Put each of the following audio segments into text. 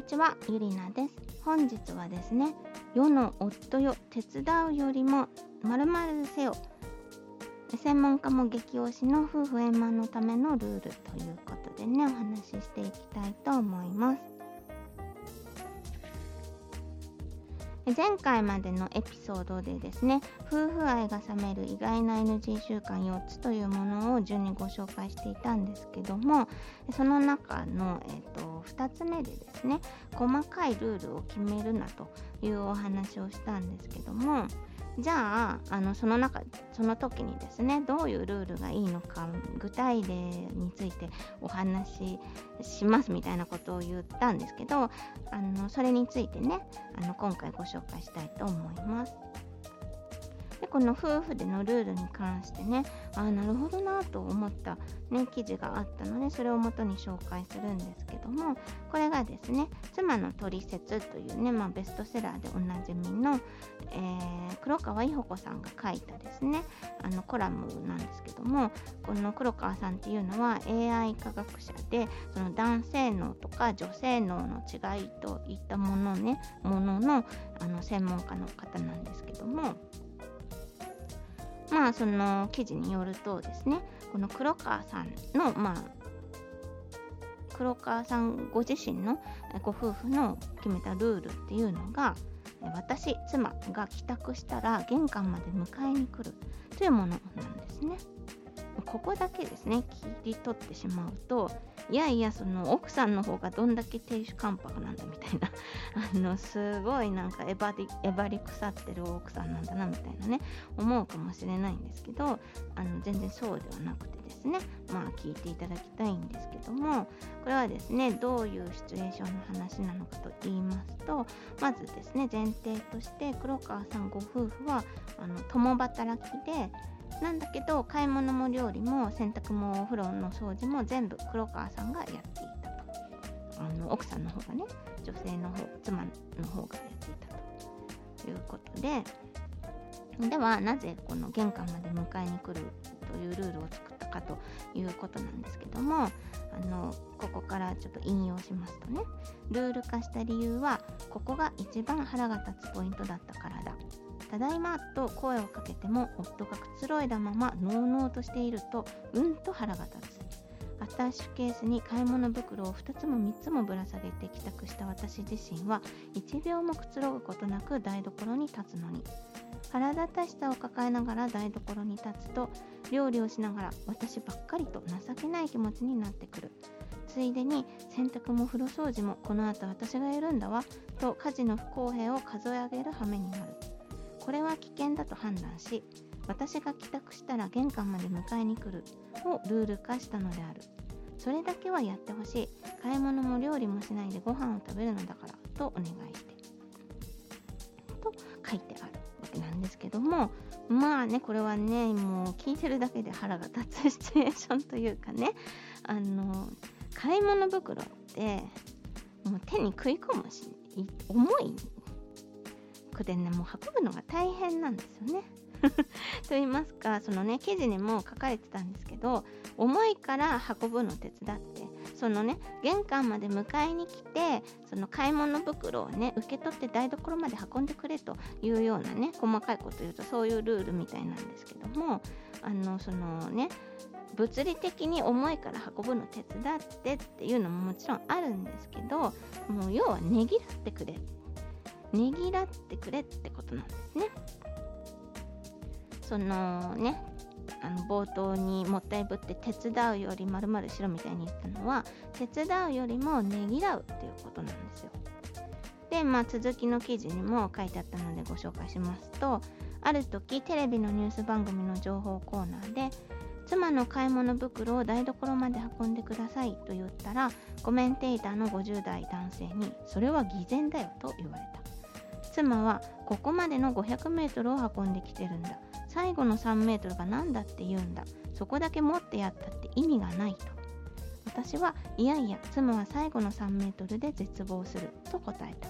にちはゆりなです。本日はですね世の夫よ手伝うよりもまるまるせよ専門家も激推しの夫婦円満のためのルールということでねお話ししていきたいと思います。前回までのエピソードでですね夫婦愛が冷める意外な NG 習慣4つというものを順にご紹介していたんですけどもその中の、えーと、2つ目でですね細かいルールを決めるなというお話をしたんですけどもじゃああのその中その時にですねどういうルールがいいのか具体例についてお話ししますみたいなことを言ったんですけどあのそれについてねあの今回ご紹介したいと思います。でこの夫婦でのルールに関してねああなるほどなと思った、ね、記事があったのでそれをもとに紹介するんですけどもこれがですね「妻のトリセツ」というね、まあ、ベストセラーでおなじみの、えー、黒川伊保子さんが書いたですねあのコラムなんですけどもこの黒川さんっていうのは AI 科学者でその男性脳とか女性脳の違いといったものねもののあの専門家の方なんですけどもまあその記事によるとですねこの黒川さんのまあ黒川さんご自身のご夫婦の決めたルールっていうのが私妻が帰宅したら玄関まで迎えに来るというものなんですね。ここだけですね切り取ってしまうといやいやその奥さんの方がどんだけ亭主関白なんだみたいな。あのすごいなんかえばりえばり腐ってる奥さんなんだなみたいなね。思うかもしれないんですけどあの全然そうではなくてですね。まあ聞いていただきたいんですけどもこれはですねどういうシチュエーションの話なのかと言いますとまずですね前提として黒川さんご夫婦はあの共働きでなんだけど買い物も料理も洗濯もお風呂の掃除も全部黒川さんがやっていたと。あの奥さんの方がね女性の方妻の方がやっていたということで。ではなぜこの玄関まで迎えに来るというルールを作ったかということなんですけどものここからちょっと引用しますとね。ルール化した理由はここが一番腹が立つポイントだったからだ。ただいまと声をかけても夫がくつろいだままのうのうとしているとうんと腹が立つ。アタッシュケースに買い物袋を2つも3つもぶら下げて帰宅した私自身は1秒もくつろぐことなく台所に立つのに。腹立たしさを抱えながら台所に立つと料理をしながら私ばっかりと情けない気持ちになってくる。ついでに洗濯も風呂掃除もこの後私がやるんだわと家事の不公平を数え上げる羽目になる。これは危険だと判断し私が帰宅したら玄関まで迎えに来るをルール化したのである。それだけはやってほしい。買い物も料理もしないでご飯を食べるのだからとお願いして。と書いてあるわけなんですけどもまあねこれはねもう聞いてるだけで腹が立つシチュエーションというかねあの買い物袋ってもう手に食い込むし重いくでねもう運ぶのが大変なんですよね。と言いますかそのね記事にも書かれてたんですけど重いから運ぶの手伝ってそのね玄関まで迎えに来てその買い物袋をね受け取って台所まで運んでくれというようなね細かいこと言うとそういうルールみたいなんですけどもあのそのね物理的に重いから運ぶの手伝ってっていうのももちろんあるんですけどもう要はねぎらってくれねぎらってくれってことなんですね。そのねあの冒頭にもったいぶって手伝うよりまるまるしろみたいに言ったのは手伝うよりもねぎらうっていうことなんですよ。で、まあ、続きの記事にも書いてあったのでご紹介しますとある時テレビのニュース番組の情報コーナーで妻の買い物袋を台所まで運んでくださいと言ったらコメンテーターの50代男性にそれは偽善だよと言われた妻はここまでの 500m を運んできてるんだ最後の 3m が何だって言うんだ。そこだけ持ってやったって意味がないと。私はいやいや妻は最後の 3m で絶望する。と答えた。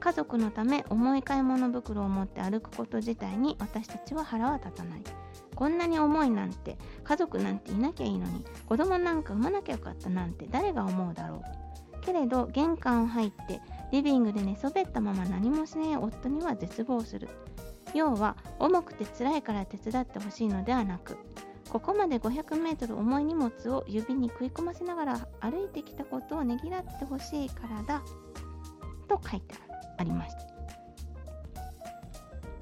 家族のため重い買い物袋を持って歩くこと自体に私たちは腹は立たない。こんなに重いなんて家族なんていなきゃいいのに子供なんか産まなきゃよかったなんて誰が思うだろう。けれど玄関を入ってリビングで寝そべったまま何もしない夫には絶望する。要は重くて辛いから手伝ってほしいのではなくここまで 500m 重い荷物を指に食い込ませながら歩いてきたことをねぎらってほしいからだと書いてありました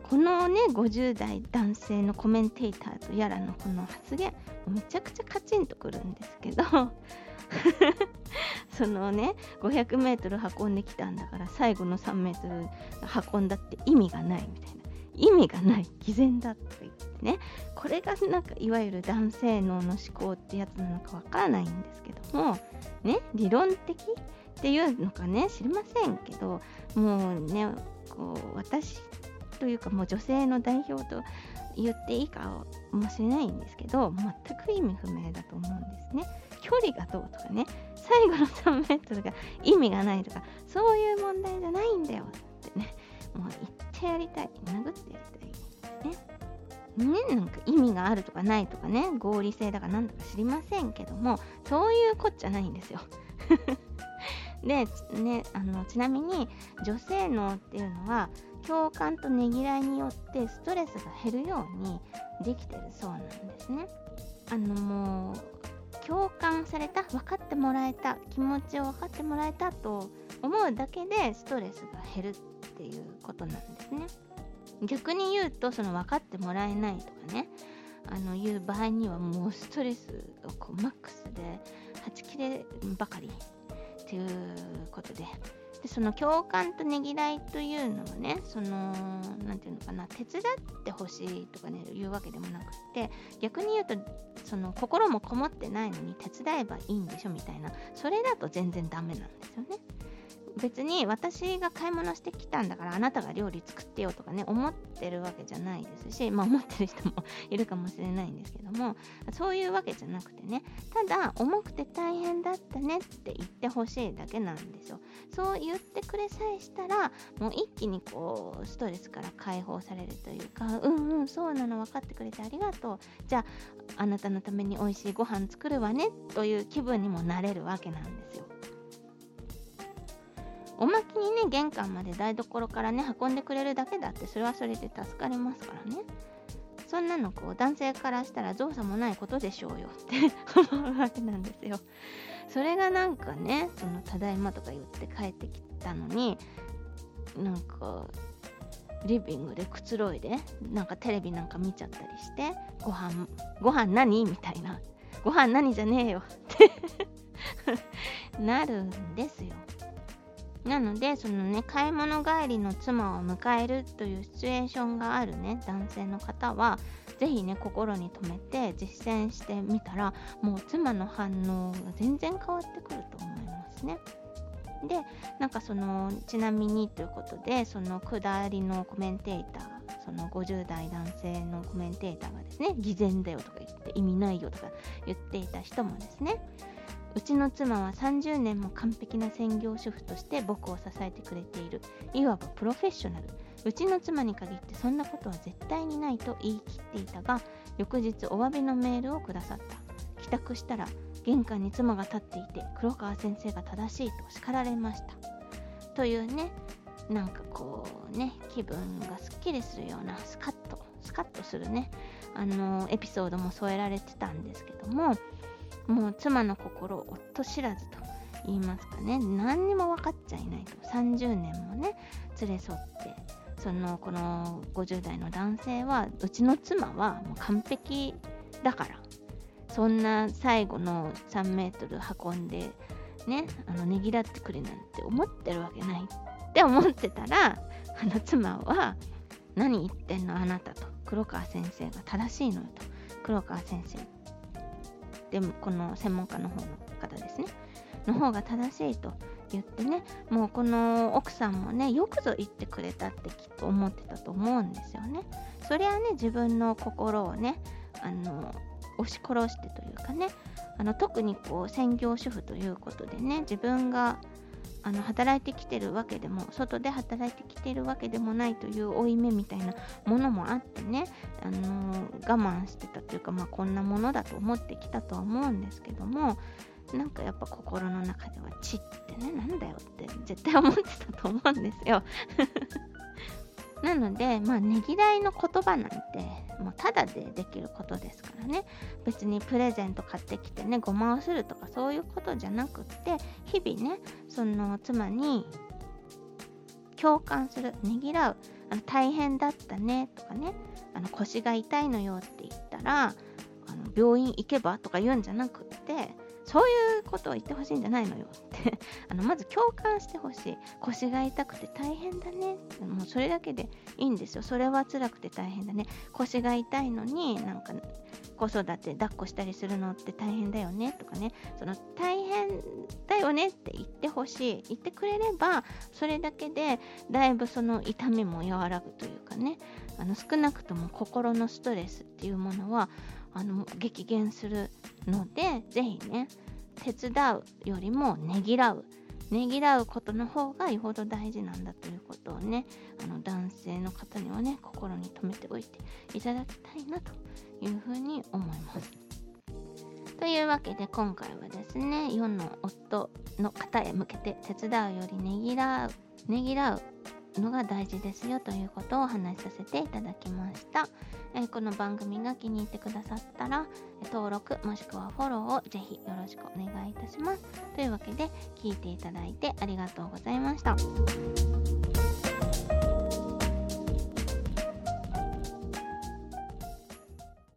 このね50代男性のコメンテーターとやらのこの発言めちゃくちゃカチンとくるんですけど。そのね 500m 運んできたんだから最後の 3m 運んだって意味がないみたいな意味がない偽善だって言ってねこれがなんかいわゆる男性脳の思考ってやつなのかわからないんですけどもね理論的っていうのかね知りませんけどもうねこう私というかもう女性の代表と言っていいかもしれないんですけど全く意味不明だと思うんですね。距離がどうとかね最後の3メートルが意味がないとかそういう問題じゃないんだよってねもう言ってやりたい殴ってやりたいね。ね、なんか意味があるとかないとかね合理性だかなんだか知りませんけどもそういうこっちゃないんですよ。で、ね、あのちなみに女性脳っていうのは共感とねぎらいによってストレスが減るようにできてるそうなんですね。あのもう共感された分かってもらえた気持ちを分かってもらえたと思うだけでストレスが減るっていうことなんですね。逆に言うとその分かってもらえないとかねあのいう場合にはもうストレスがこうマックスではち切ればかりっていうことででその共感とねぎらいというのはねその何て言うのかな手伝ってほしいとかね言うわけでもなくて逆に言うとその心もこもってないのに手伝えばいいんでしょみたいなそれだと全然ダメなんですよね。別に私が買い物してきたんだからあなたが料理作ってよとかね思ってるわけじゃないですしまあ思ってる人もいるかもしれないんですけどもそういうわけじゃなくてねただ重くて大変だったねって言ってほしいだけなんですよ。そう言ってくれさえしたらもう一気にこうストレスから解放されるというかうんうんそうなの分かってくれてありがとう。じゃああなたのために美味しいご飯作るわねという気分にもなれるわけなんですよ。おまけにね玄関まで台所からね運んでくれるだけだってそれはそれで助かりますからね。そんなのこう男性からしたら造作もないことでしょうよって 思うわけなんですよ。それがなんかねそのただいまとか言って帰ってきたのになんかリビングでくつろいでなんかテレビなんか見ちゃったりしてご飯ご飯何みたいな。ご飯何じゃねえよって なるんですよ。なのでそのね買い物帰りの妻を迎えるというシチュエーションがあるね男性の方は是非ね心に留めて実践してみたらもう妻の反応が全然変わってくると思いますね。でなんかそのちなみにということでその下りのコメンテーターその50代男性のコメンテーターがですね偽善だよとか言って意味ないよとか言っていた人もですねうちの妻は30年も完璧な専業主婦として僕を支えてくれている。いわばプロフェッショナル。うちの妻に限ってそんなことは絶対にないと言い切っていたが翌日お詫びのメールをくださった。帰宅したら玄関に妻が立っていて黒川先生が正しいと叱られました。というねなんかこうね気分がすっきりするようなスカッとスカッとするねあのエピソードも添えられてたんですけどももう妻の心を夫知らずと言いますかね。何にも分かっちゃいないと。30年もね連れ添って。そのこの50代の男性はうちの妻はもう完璧だから。そんな最後の3メートル運んでねあのねぎらってくれなんて思ってるわけないって思ってたらあの妻は何言ってんのあなたと。黒川先生が正しいのよと。黒川先生でもこの専門家の方の方ですね。の方が正しいと言ってねもうこの奥さんもねよくぞ言ってくれたってきっと思ってたと思うんですよね。そりゃね自分の心をねあの押し殺してというかねあの特にこう専業主婦ということでね自分があの働いてきてるわけでも外で働いてきてるわけでもないという負い目みたいなものもあってね、あのー、我慢してたというか、まあ、こんなものだと思ってきたとは思うんですけどもなんかやっぱ心の中では「血ってねなんだよ」って絶対思ってたと思うんですよ。なので、まあ、ねぎらいの言葉なんて、もうただでできることですからね。別にプレゼント買ってきてね、ごまをするとかそういうことじゃなくって、日々ね、その妻に共感する、ねぎらう、あの大変だったねとかね、あの腰が痛いのよって言ったら、あの病院行けばとか言うんじゃなくって、そういうことを言ってほしいんじゃないのよって。あのまず共感してほしい。腰が痛くて大変だね。もうそれだけでいいんですよ。それは辛くて大変だね。腰が痛いのになんか子育て抱っこしたりするのって大変だよねとかね。その大変だよねって言ってほしい。言ってくれればそれだけでだいぶその痛みも和らぐというかね。あの少なくとも心のストレスっていうものはあの激減するのでぜひね手伝うよりもねぎらうねぎらうことの方がよほど大事なんだということをねあの男性の方にはね心に留めておいていただきたいなというふうに思います。というわけで今回はですね世の夫の方へ向けて手伝うよりねぎらうねぎらうのが大事ですよということをお話しさせていただきました。えー、この番組が気に入ってくださったら登録もしくはフォローをぜひよろしくお願いいたします。というわけで聞いていただいてありがとうございました。